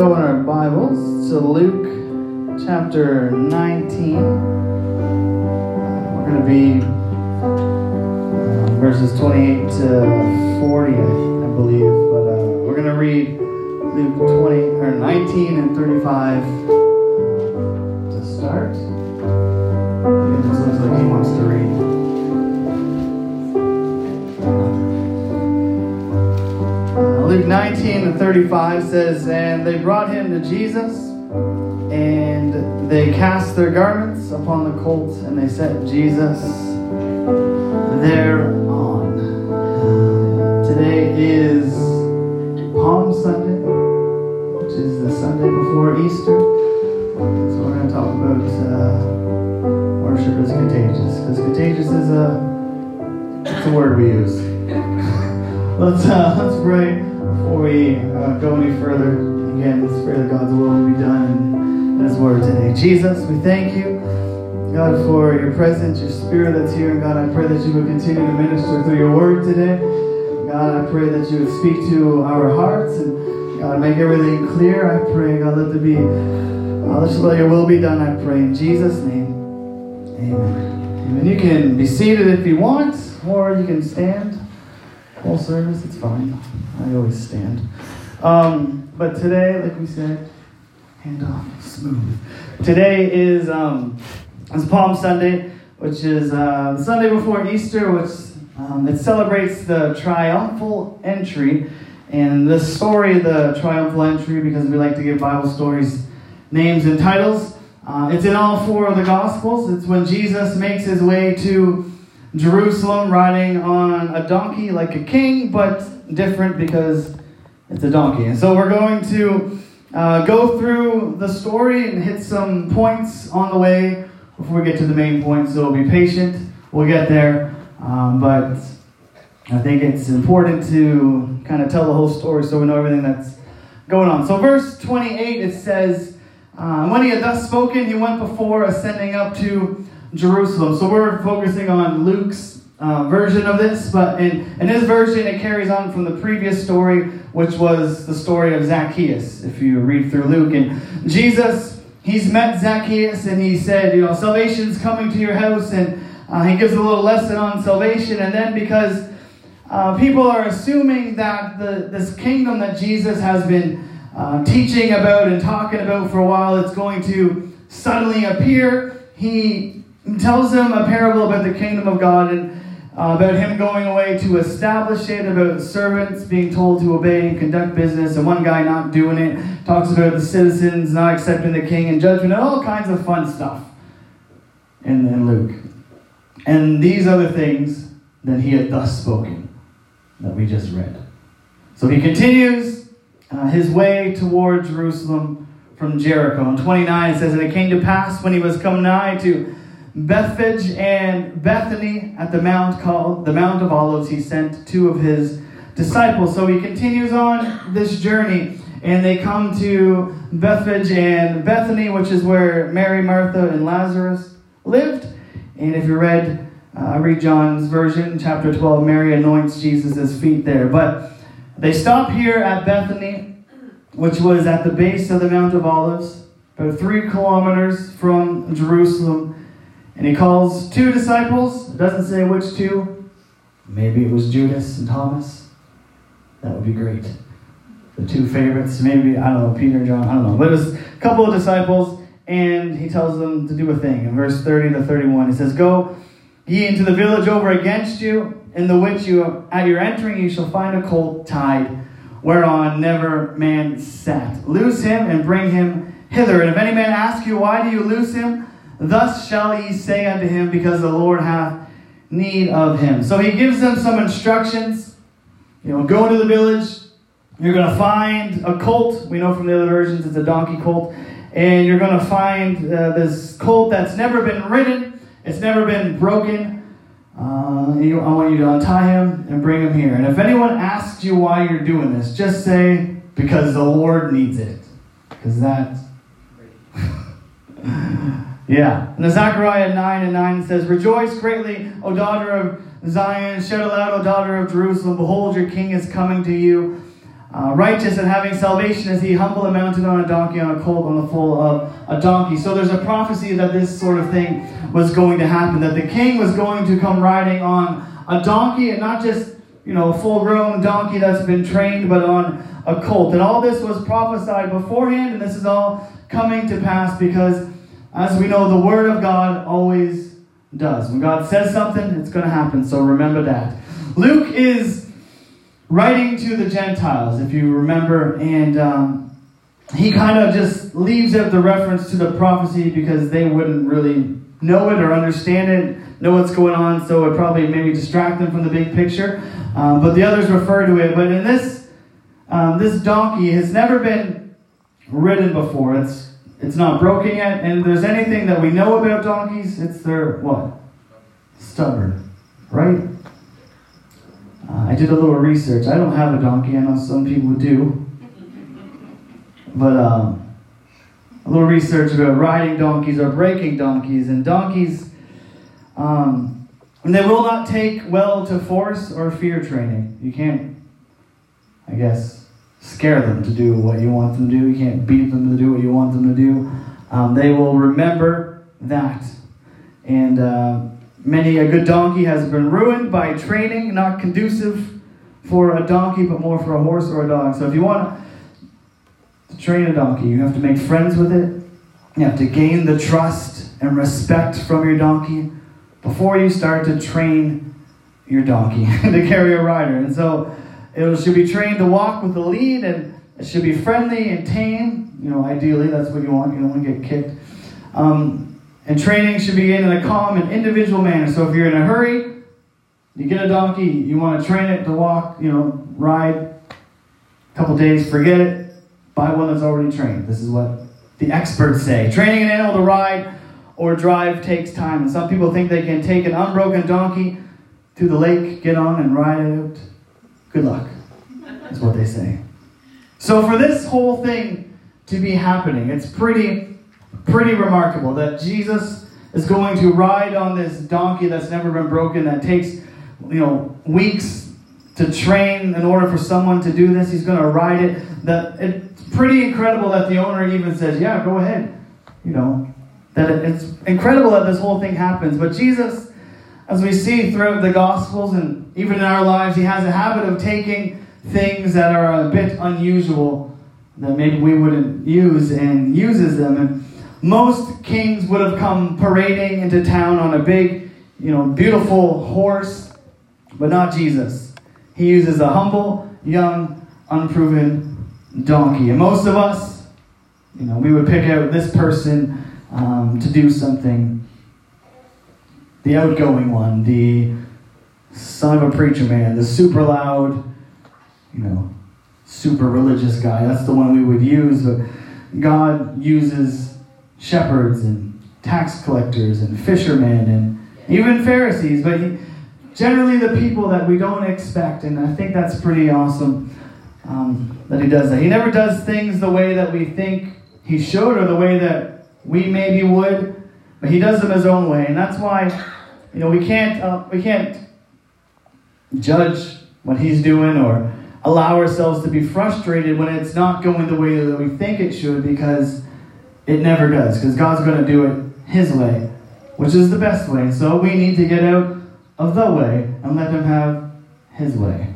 go in our Bibles to Luke chapter 19. We're going to be uh, verses 28 to 40, I, believe. But uh, we're going to read Luke 20 or 19 and 35 to start. 19 and 35 says, And they brought him to Jesus, and they cast their garments upon the colt, and they set Jesus thereon. Today is Palm Sunday, which is the Sunday before Easter. So we're going to talk about uh, worship is contagious, because contagious is a, it's a word we use. let's, uh, let's pray before we uh, go any further, again, let's pray that God's will will be done in His Word today. Jesus, we thank you, God, for your presence, your Spirit that's here. And God, I pray that you would continue to minister through your Word today. God, I pray that you would speak to our hearts and God, make everything clear. I pray, God, let there be, uh, let your will be done. I pray in Jesus' name. Amen. Amen. You can be seated if you want, or you can stand. Full service, it's fine. I always stand. Um, but today, like we said, hand off, smooth. Today is um, is Palm Sunday, which is uh, the Sunday before Easter, which um, it celebrates the triumphal entry. And the story, of the triumphal entry, because we like to give Bible stories names and titles. Uh, it's in all four of the Gospels. It's when Jesus makes his way to Jerusalem riding on a donkey like a king, but different because it's a donkey. And so we're going to uh, go through the story and hit some points on the way before we get to the main point. So be patient. We'll get there. Um, but I think it's important to kind of tell the whole story so we know everything that's going on. So, verse 28, it says, uh, When he had thus spoken, he went before, ascending up to Jerusalem. So we're focusing on Luke's uh, version of this, but in, in his version, it carries on from the previous story, which was the story of Zacchaeus, if you read through Luke. And Jesus, he's met Zacchaeus and he said, You know, salvation's coming to your house. And uh, he gives a little lesson on salvation. And then because uh, people are assuming that the, this kingdom that Jesus has been uh, teaching about and talking about for a while, it's going to suddenly appear. He tells them a parable about the kingdom of God and uh, about him going away to establish it, about servants being told to obey and conduct business, and one guy not doing it. Talks about the citizens not accepting the king and judgment, and all kinds of fun stuff in, in Luke. And these other things that he had thus spoken that we just read. So he continues uh, his way toward Jerusalem from Jericho. In 29 it says, And it came to pass when he was come nigh to Bethphage and Bethany at the mount called the Mount of Olives, he sent two of his disciples. So he continues on this journey, and they come to Bethphage and Bethany, which is where Mary, Martha, and Lazarus lived. And if you read, uh, read John's version, chapter 12, Mary anoints Jesus' feet there. But they stop here at Bethany, which was at the base of the Mount of Olives, about three kilometers from Jerusalem. And he calls two disciples. It doesn't say which two. Maybe it was Judas and Thomas. That would be great. The two favorites. Maybe, I don't know, Peter John. I don't know. But it was a couple of disciples, and he tells them to do a thing. In verse 30 to 31, he says, Go ye into the village over against you, in the which you at your entering you shall find a colt tied, whereon never man sat. Loose him and bring him hither. And if any man ask you, Why do you loose him? Thus shall ye say unto him, because the Lord hath need of him. So he gives them some instructions. You know, go into the village. You're going to find a colt. We know from the other versions it's a donkey colt. And you're going to find uh, this colt that's never been ridden, it's never been broken. Uh, you, I want you to untie him and bring him here. And if anyone asks you why you're doing this, just say, because the Lord needs it. Because that's. Yeah. And the Zechariah 9 and 9 says, Rejoice greatly, O daughter of Zion. Shout aloud, O daughter of Jerusalem. Behold, your king is coming to you. uh, righteous and having salvation is he humble and mounted on a donkey, on a colt, on the foal of a donkey. So there's a prophecy that this sort of thing was going to happen, that the king was going to come riding on a donkey, and not just, you know, a full grown donkey that's been trained, but on a colt. And all this was prophesied beforehand, and this is all coming to pass because, as we know, the Word of God always does. When God says something, it's going to happen. So remember that. Luke is writing to the Gentiles, if you remember, and um, he kind of just leaves out the reference to the prophecy because they wouldn't really know it or understand it, know what's going on, so it probably maybe distract them from the big picture. Um, but the others refer to it. But in this, um, this donkey has never been ridden before. It's it's not broken yet, and if there's anything that we know about donkeys, it's they're what? Stubborn, right? Uh, I did a little research. I don't have a donkey. I know some people do. But um, a little research about riding donkeys or breaking donkeys. And donkeys, um, and they will not take well to force or fear training. You can't, I guess, scare them to do what you want them to do. You can't beat them to do what you want them to do. Um, they will remember that. And uh, Many a good donkey has been ruined by training not conducive for a donkey, but more for a horse or a dog. So if you want to train a donkey, you have to make friends with it. You have to gain the trust and respect from your donkey before you start to train your donkey to carry a rider. And so it should be trained to walk with the lead and it should be friendly and tame. You know, ideally, that's what you want. You don't want to get kicked. Um, and training should begin in a calm and individual manner. So if you're in a hurry, you get a donkey, you want to train it to walk, you know, ride a couple days, forget it. Buy one that's already trained. This is what the experts say. Training an animal to ride or drive takes time. And some people think they can take an unbroken donkey to the lake, get on, and ride it. Good luck, is what they say. So for this whole thing to be happening, it's pretty pretty remarkable that Jesus is going to ride on this donkey that's never been broken, that takes, you know, weeks to train in order for someone to do this. He's going to ride it. That it's pretty incredible that the owner even says, "Yeah, go ahead." You know, that it's incredible that this whole thing happens. But Jesus, as we see throughout the Gospels and even in our lives, he has a habit of taking things that are a bit unusual that maybe we wouldn't use and uses them. And most kings would have come parading into town on a big, you know, beautiful horse, but not Jesus. He uses a humble, young, unproven donkey. And most of us, you know, we would pick out this person um, to do something. The outgoing one, the son of a preacher man, the super loud, you know, super religious guy. That's the one we would use. But God uses shepherds and tax collectors and fishermen and even Pharisees, but he, generally the people that we don't expect. And I think that's pretty awesome um, that he does that. He never does things the way that we think he should or the way that we maybe would, but he does them his own way. And that's why, you know, we can't, uh, we can't judge what he's doing or allow ourselves to be frustrated when it's not going the way that we think it should because it never does, because God's going to do it His way, which is the best way. So we need to get out of the way and let Him have His way.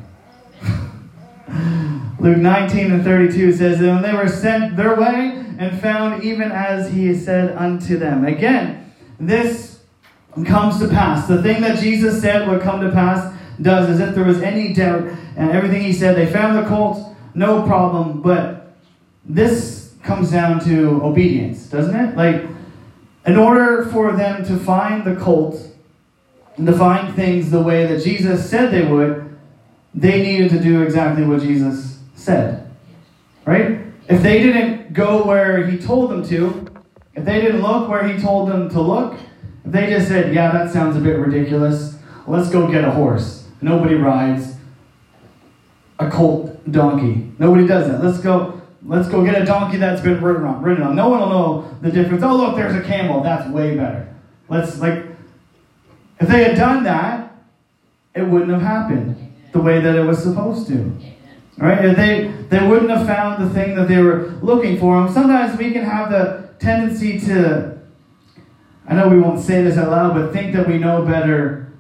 Luke 19 and 32 says, And they were sent their way and found even as He said unto them. Again, this comes to pass. The thing that Jesus said would come to pass does, as if there was any doubt. And everything He said, they found the colt, no problem. But this comes down to obedience, doesn't it? Like, in order for them to find the colt and to find things the way that Jesus said they would, they needed to do exactly what Jesus said. Right? If they didn't go where he told them to, if they didn't look where he told them to look, if they just said, yeah, that sounds a bit ridiculous, let's go get a horse. Nobody rides a colt donkey. Nobody does that. Let's go Let's go get a donkey that's been ridden on. Ridden on. No one will know the difference. Oh, look, there's a camel. That's way better. Let's like, if they had done that, it wouldn't have happened the way that it was supposed to. Right? If they, they wouldn't have found the thing that they were looking for. And sometimes we can have the tendency to, I know we won't say this out loud, but think that we know better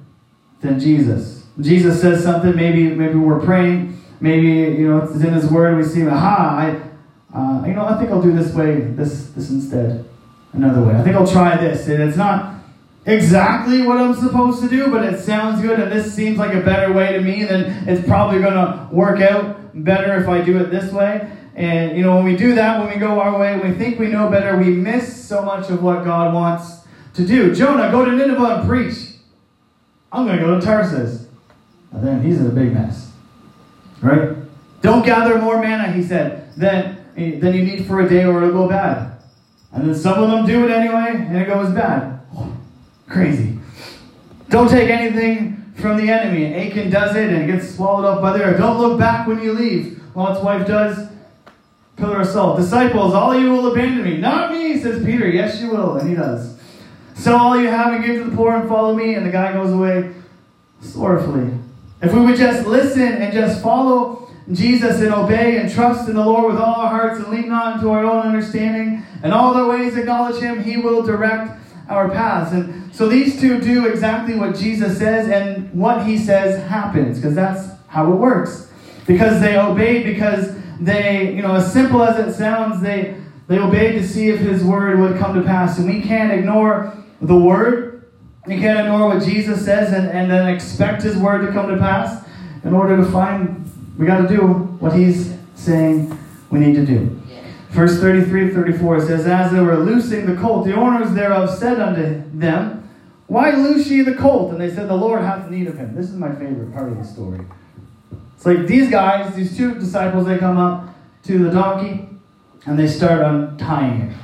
than Jesus. Jesus says something, maybe maybe we're praying, maybe you know it's in His Word, we see, aha, I, uh, you know, I think I'll do this way, this this instead, another way. I think I'll try this, and it's not exactly what I'm supposed to do, but it sounds good, and this seems like a better way to me. Then it's probably going to work out better if I do it this way. And, you know, when we do that, when we go our way, we think we know better, we miss so much of what God wants to do. Jonah, go to Nineveh and preach. I'm going to go to Tarsus. And then he's in a big mess. Right? Don't gather more manna, he said, than, than you need for a day or it'll go bad. And then some of them do it anyway, and it goes bad. crazy. Don't take anything from the enemy. Achan does it and gets swallowed up by the earth. Don't look back when you leave. Lot's wife does pillar of salt. Disciples, all you will abandon me. Not me, says Peter. Yes, you will. And he does. Sell all you have and give to the poor and follow me. And the guy goes away sorrowfully. If we would just listen and just follow Jesus and obey and trust in the Lord with all our hearts and lean not into our own understanding and all our ways acknowledge Him, He will direct our paths. And so these two do exactly what Jesus says, and what He says happens because that's how it works. Because they obeyed, because they, you know, as simple as it sounds, they, they obeyed to see if his word would come to pass. And we can't ignore the word. We can't ignore what Jesus says and, and then expect his word to come to pass. In order to find, we got to do what he's saying we need to do. Verse 33 34 says, As they were loosing the colt, the owners thereof said unto them, Why loose ye the colt? And they said, The Lord hath need of him. This is my favorite part of the story. It's like these guys, these two disciples, they come up to the donkey and they start untying it,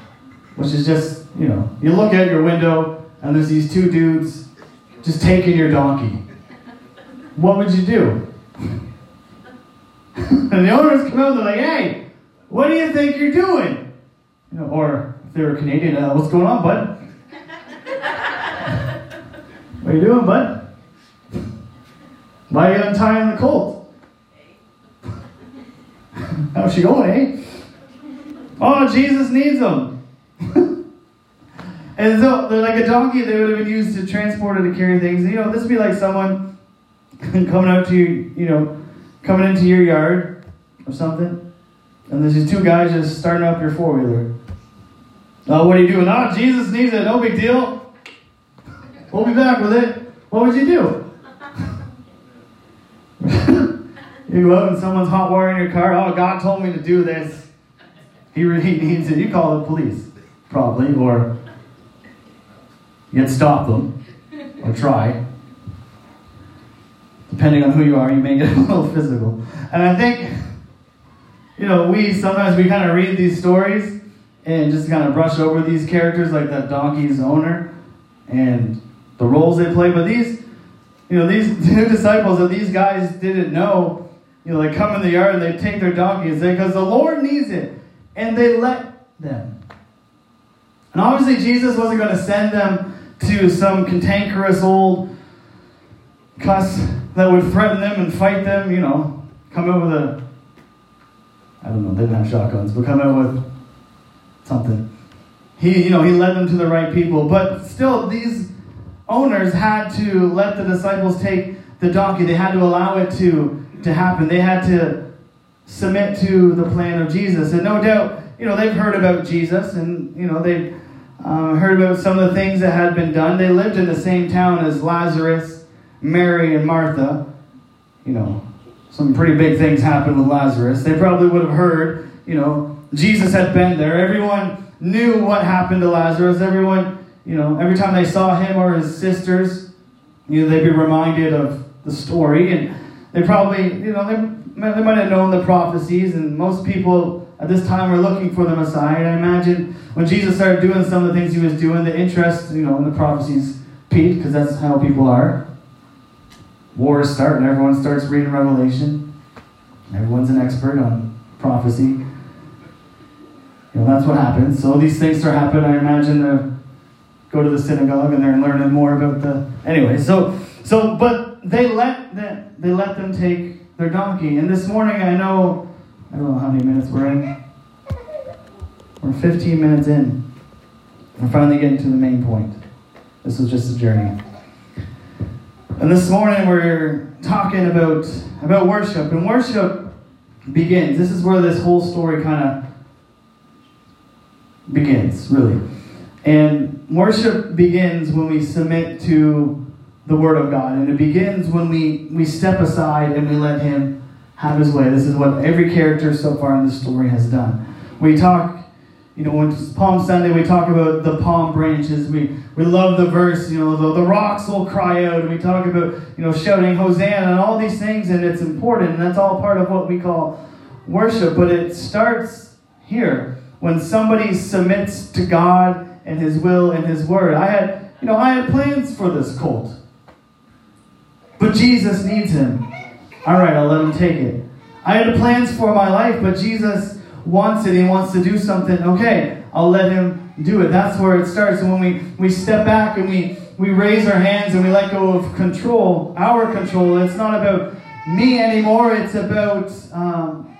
which is just, you know, you look out your window and there's these two dudes just taking your donkey. What would you do? and the owners come out they're like, hey, what do you think you're doing? You know, or if they were Canadian, uh, what's going on, bud? what are you doing, bud? Why are you untying the colt? How's she going, eh? Oh, Jesus needs them. And so they're like a donkey they would have been used to transport or to carry things. You know, this would be like someone coming out to you, you know, coming into your yard or something. And there's these two guys just starting up your four wheeler. Oh, uh, what are you doing? Oh, Jesus needs it. No big deal. We'll be back with it. What would you do? You go out and someone's hot wiring your car. Oh, God told me to do this. He really needs it. You call the police, probably, or you'd stop them, or try. Depending on who you are, you may get a little physical. And I think, you know, we sometimes we kind of read these stories and just kind of brush over these characters like that donkey's owner and the roles they play. But these, you know, these two disciples that these guys didn't know you know, they come in the yard and they take their donkey and say, because the Lord needs it. And they let them. And obviously, Jesus wasn't going to send them to some cantankerous old cuss that would threaten them and fight them, you know, come out with a, I don't know, they didn't have shotguns, but come out with something. He, you know, he led them to the right people. But still, these owners had to let the disciples take the donkey. They had to allow it to to happen. They had to submit to the plan of Jesus. And no doubt, you know, they've heard about Jesus and, you know, they've uh, heard about some of the things that had been done. They lived in the same town as Lazarus, Mary, and Martha. You know, some pretty big things happened with Lazarus. They probably would have heard, you know, Jesus had been there. Everyone knew what happened to Lazarus. Everyone, you know, every time they saw him or his sisters, you know, they'd be reminded of the story. And they probably, you know, they, they might have known the prophecies, and most people at this time were looking for the Messiah. And I imagine when Jesus started doing some of the things he was doing, the interest, you know, in the prophecies peaked, because that's how people are. Wars start, and everyone starts reading Revelation. Everyone's an expert on prophecy. You know, that's what happens. So these things start happening. I imagine they go to the synagogue and they're learning more about the. Anyway, so so but they let them, they let them take their donkey. And this morning, I know, I don't know how many minutes we're in. We're 15 minutes in. We're finally getting to the main point. This was just a journey. And this morning, we're talking about, about worship. And worship begins. This is where this whole story kind of begins, really. And worship begins when we submit to the Word of God. And it begins when we, we step aside and we let Him have His way. This is what every character so far in the story has done. We talk, you know, when Palm Sunday, we talk about the palm branches. We, we love the verse, you know, the, the rocks will cry out. We talk about, you know, shouting Hosanna and all these things. And it's important. And that's all part of what we call worship. But it starts here when somebody submits to God and His will and His word. I had, you know, I had plans for this colt. But Jesus needs him. All right, I'll let him take it. I had plans for my life, but Jesus wants it. He wants to do something. Okay, I'll let him do it. That's where it starts. And when we, we step back and we, we raise our hands and we let go of control, our control, it's not about me anymore. It's about um,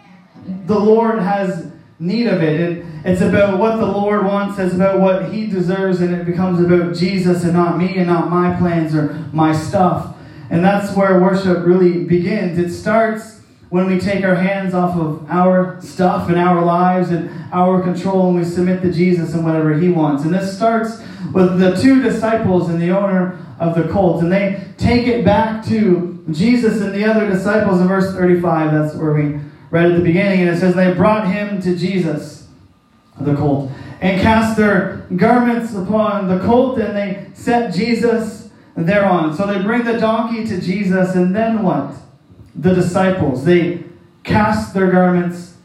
the Lord has need of it. And it's about what the Lord wants, it's about what He deserves, and it becomes about Jesus and not me and not my plans or my stuff. And that's where worship really begins. It starts when we take our hands off of our stuff and our lives and our control and we submit to Jesus and whatever He wants. And this starts with the two disciples and the owner of the colt. And they take it back to Jesus and the other disciples in verse 35. That's where we read at the beginning. And it says, They brought him to Jesus, the colt, and cast their garments upon the colt, and they set Jesus thereon. So they bring the donkey to Jesus, and then what? The disciples. They cast their garments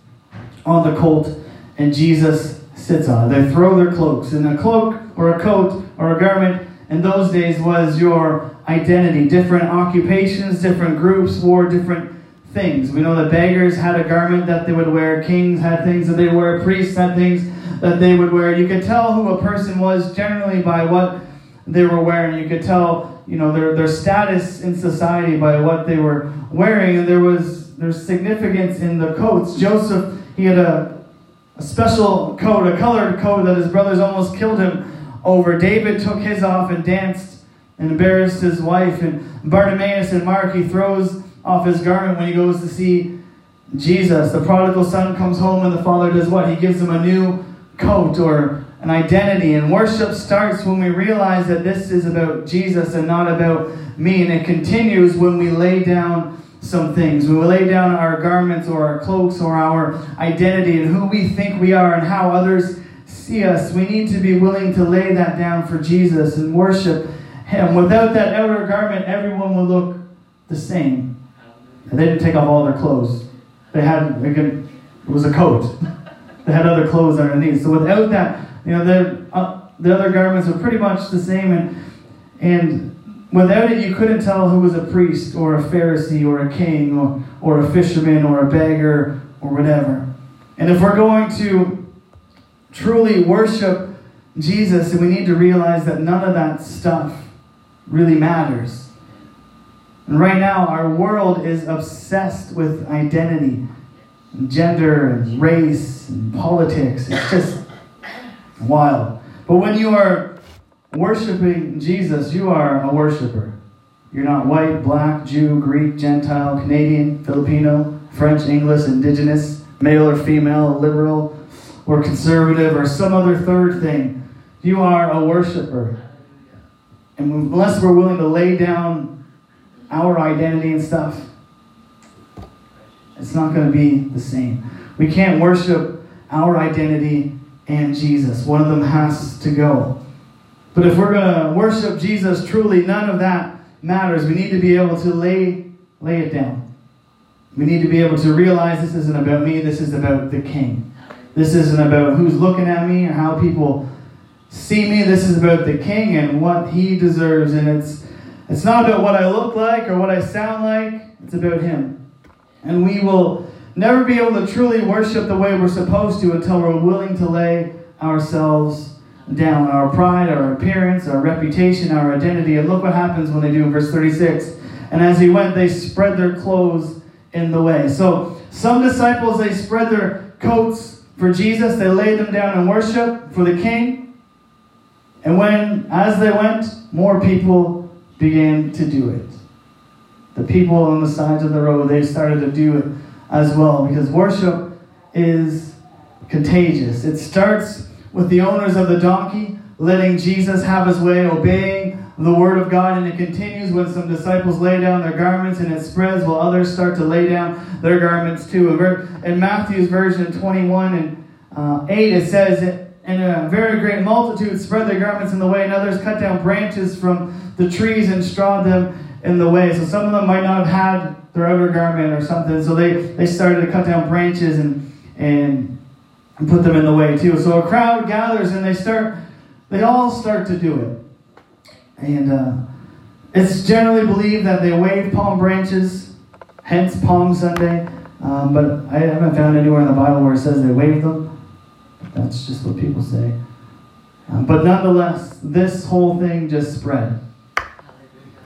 on the colt, and Jesus sits on it. They throw their cloaks. And a cloak or a coat or a garment in those days was your identity. Different occupations, different groups wore different things. We know that beggars had a garment that they would wear, kings had things that they wear, priests had things that they would wear. You could tell who a person was generally by what they were wearing. You could tell, you know, their, their status in society by what they were wearing. And there was there's significance in the coats. Joseph, he had a, a special coat, a colored coat that his brothers almost killed him over. David took his off and danced and embarrassed his wife. And Bartimaeus and Mark, he throws off his garment when he goes to see Jesus. The prodigal son comes home and the father does what? He gives him a new coat or an identity. And worship starts when we realize that this is about Jesus and not about me. And it continues when we lay down some things. When we lay down our garments or our cloaks or our identity and who we think we are and how others see us. We need to be willing to lay that down for Jesus and worship Him. Without that outer garment, everyone will look the same. And they didn't take off all their clothes. They had, it was a coat. they had other clothes underneath. So without that you know, the, uh, the other garments were pretty much the same, and, and without it, you couldn't tell who was a priest or a Pharisee or a king or, or a fisherman or a beggar or whatever. And if we're going to truly worship Jesus, we need to realize that none of that stuff really matters. And right now, our world is obsessed with identity, and gender, and race, and politics. It's just wild. But when you are worshiping Jesus, you are a worshiper. You're not white, black, Jew, Greek, Gentile, Canadian, Filipino, French, English, indigenous, male or female, liberal or conservative, or some other third thing. You are a worshiper. And unless we're willing to lay down our identity and stuff, it's not going to be the same. We can't worship our identity and Jesus. One of them has to go. But if we're going to worship Jesus truly, none of that matters. We need to be able to lay, lay it down. We need to be able to realize this isn't about me, this is about the King. This isn't about who's looking at me or how people see me. This is about the King and what he deserves. And it's, it's not about what I look like or what I sound like, it's about him. And we will never be able to truly worship the way we're supposed to until we're willing to lay ourselves down. Our pride, our appearance, our reputation, our identity. And look what happens when they do in verse 36. And as he went, they spread their clothes in the way. So some disciples, they spread their coats for Jesus. They laid them down in worship for the king. And when, as they went, more people began to do it. The people on the sides of the road, they started to do it as well because worship is contagious. It starts with the owners of the donkey letting Jesus have his way, obeying the word of God, and it continues when some disciples lay down their garments and it spreads while others start to lay down their garments too. In Matthew's version 21 and uh, 8, it says, And a very great multitude spread their garments in the way, and others cut down branches from the trees and strawed them in the way. So some of them might not have had their outer garment or something, so they, they started to cut down branches and, and put them in the way too. So a crowd gathers and they start, they all start to do it. And uh, it's generally believed that they wave palm branches, hence Palm Sunday. Um, but I haven't found anywhere in the Bible where it says they wave them. That's just what people say. Um, but nonetheless, this whole thing just spread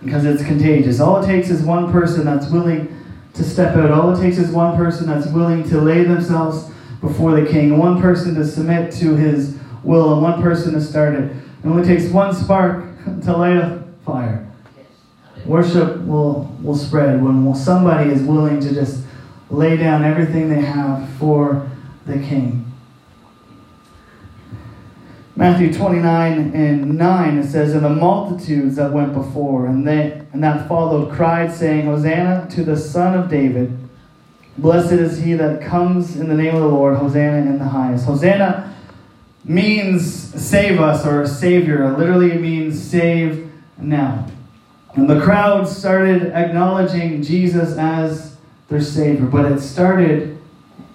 because it's contagious. All it takes is one person that's willing to step out. All it takes is one person that's willing to lay themselves before the king, one person to submit to his will, and one person to start it. It only takes one spark to light a fire. Worship will, will spread when somebody is willing to just lay down everything they have for the king. Matthew 29 and 9, it says, And the multitudes that went before and, they, and that followed cried, saying, Hosanna to the Son of David. Blessed is he that comes in the name of the Lord. Hosanna in the highest. Hosanna means save us or Savior. Literally, It means save now. And the crowd started acknowledging Jesus as their Savior. But it started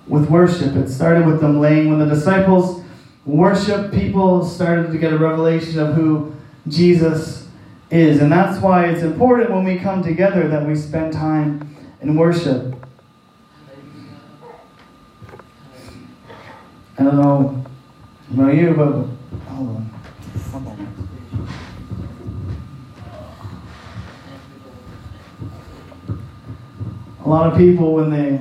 with worship. It started with them laying. When the disciples worship, people started to get a revelation of who Jesus is. And that's why it's important when we come together that we spend time in worship. I don't know about you, but Hold on. A lot of people, when they,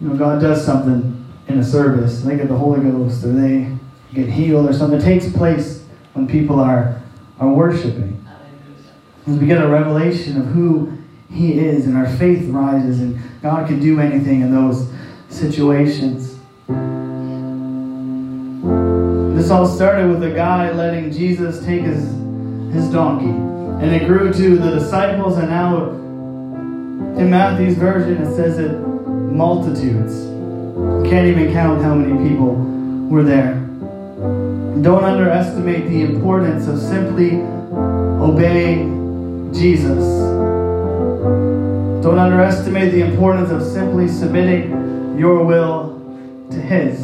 you know, God does something in a service, they get the Holy Ghost or they get healed or something. It takes place when people are, are worshiping. As we get a revelation of who He is, and our faith rises, and God can do anything in those situations. This all started with a guy letting Jesus take his, his donkey. And it grew to the disciples, and now in Matthew's version it says it multitudes. Can't even count how many people were there. Don't underestimate the importance of simply obeying Jesus. Don't underestimate the importance of simply submitting your will to His.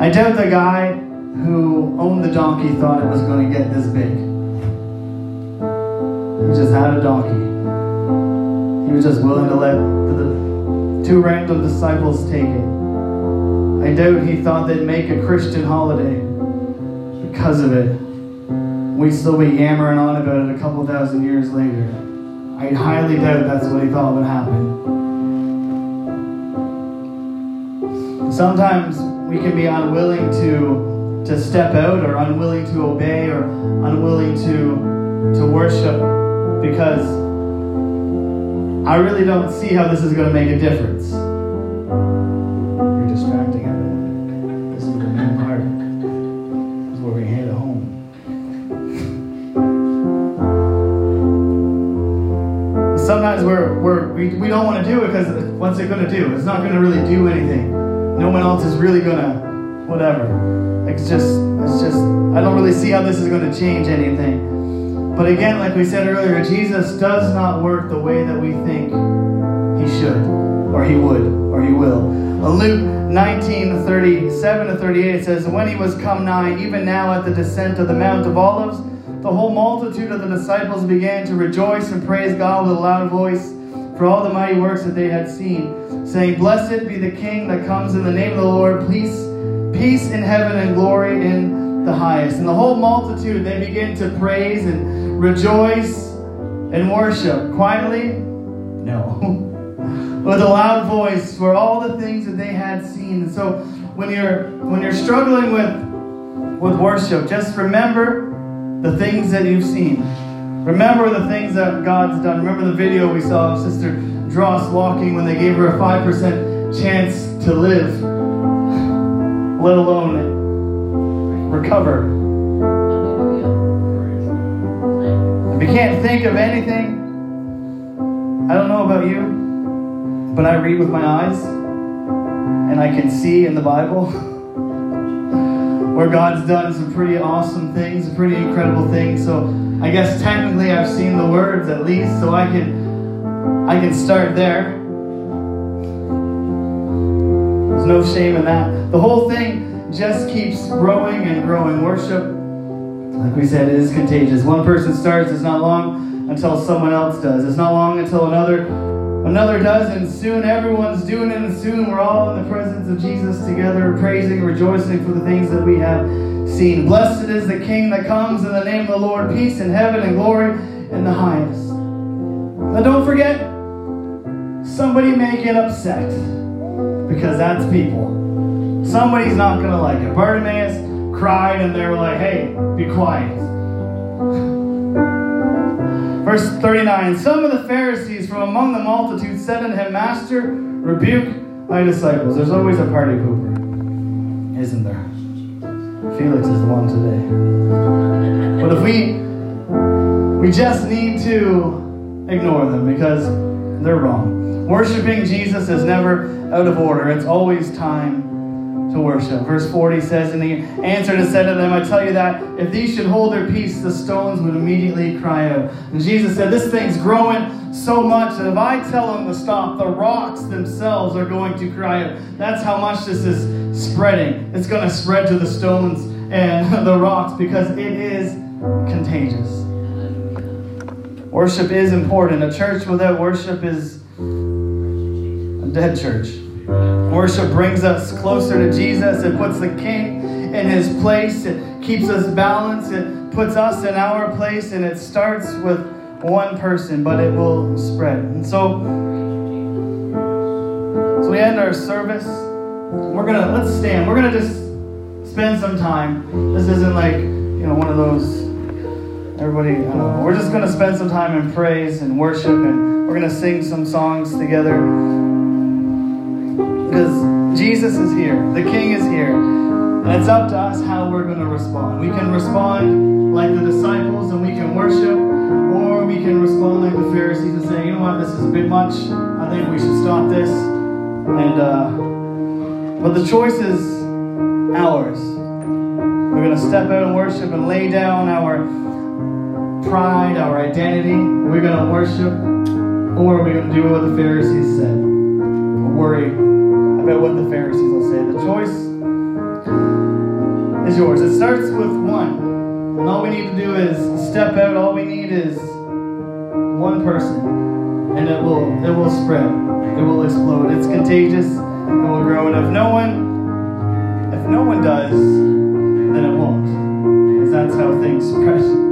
I doubt the guy who owned the donkey thought it was going to get this big. He just had a donkey. He was just willing to let the two random disciples take it. I doubt he thought they'd make a Christian holiday because of it. We'd still be yammering on about it a couple thousand years later. I highly doubt that's what he thought would happen. Sometimes we can be unwilling to, to step out or unwilling to obey or unwilling to, to worship because I really don't see how this is going to make a difference. You're distracting everyone. This is the main part. This is where we hit home. Sometimes we're, we're, we, we don't want to do it because what's it going to do? It's not going to really do anything no one else is really gonna whatever. It's just it's just I don't really see how this is gonna change anything. But again, like we said earlier, Jesus does not work the way that we think he should, or he would, or he will. Uh, Luke 19, 37 to 38 it says, When he was come nigh, even now at the descent of the Mount of Olives, the whole multitude of the disciples began to rejoice and praise God with a loud voice for all the mighty works that they had seen, saying, Blessed be the King that comes in the name of the Lord. Peace, peace in heaven and glory in the highest. And the whole multitude, they begin to praise and rejoice and worship. Quietly? No. with a loud voice for all the things that they had seen. And so when you're when you're struggling with with worship, just remember the things that you've seen. Remember the things that God's done. Remember the video we saw of Sister Dross walking when they gave her a 5% chance to live, let alone recover. If you can't think of anything, I don't know about you, but I read with my eyes and I can see in the Bible where God's done some pretty awesome things, pretty incredible things. So I guess technically I've seen the words at least, so I can I can start there. There's no shame in that. The whole thing just keeps growing and growing. Worship, like we said, is contagious. One person starts, it's not long until someone else does. It's not long until another another does, and soon everyone's doing it, and soon we're all in the presence of Jesus together, praising, rejoicing for the things that we have seen. Blessed is the King that comes in the name of the Lord, peace in heaven and glory in the highest. Now don't forget, somebody may get upset because that's people. Somebody's not going to like it. Bartimaeus cried and they were like, hey, be quiet. Verse 39 Some of the Pharisees from among the multitude said unto him, Master, rebuke thy disciples. There's always a party pooper, isn't there? Felix is the one today. But if we we just need to ignore them because they're wrong. Worshipping Jesus is never out of order. It's always time to worship. Verse 40 says, And he answered and said to them, I tell you that if these should hold their peace, the stones would immediately cry out. And Jesus said, This thing's growing so much that if I tell them to stop, the rocks themselves are going to cry out. That's how much this is spreading. It's going to spread to the stones and the rocks because it is contagious. Worship is important. A church without worship is a dead church. Worship brings us closer to Jesus. It puts the King in his place. It keeps us balanced. It puts us in our place. And it starts with one person, but it will spread. And so, so we end our service. We're gonna let's stand. We're gonna just spend some time. This isn't like you know one of those. Everybody, we're just gonna spend some time in praise and worship, and we're gonna sing some songs together Jesus is here, the King is here, and it's up to us how we're going to respond. We can respond like the disciples and we can worship, or we can respond like the Pharisees and say, you know what, this is a bit much. I think we should stop this. And uh, but the choice is ours. We're going to step out and worship and lay down our pride, our identity. We're going to worship, or we're going to do what the Pharisees said. Worry about what the Pharisees will say. The choice is yours. It starts with one. And all we need to do is step out. All we need is one person. And it will it will spread. It will explode. It's contagious. It will grow. And if no one if no one does, then it won't. Because that's how things spread.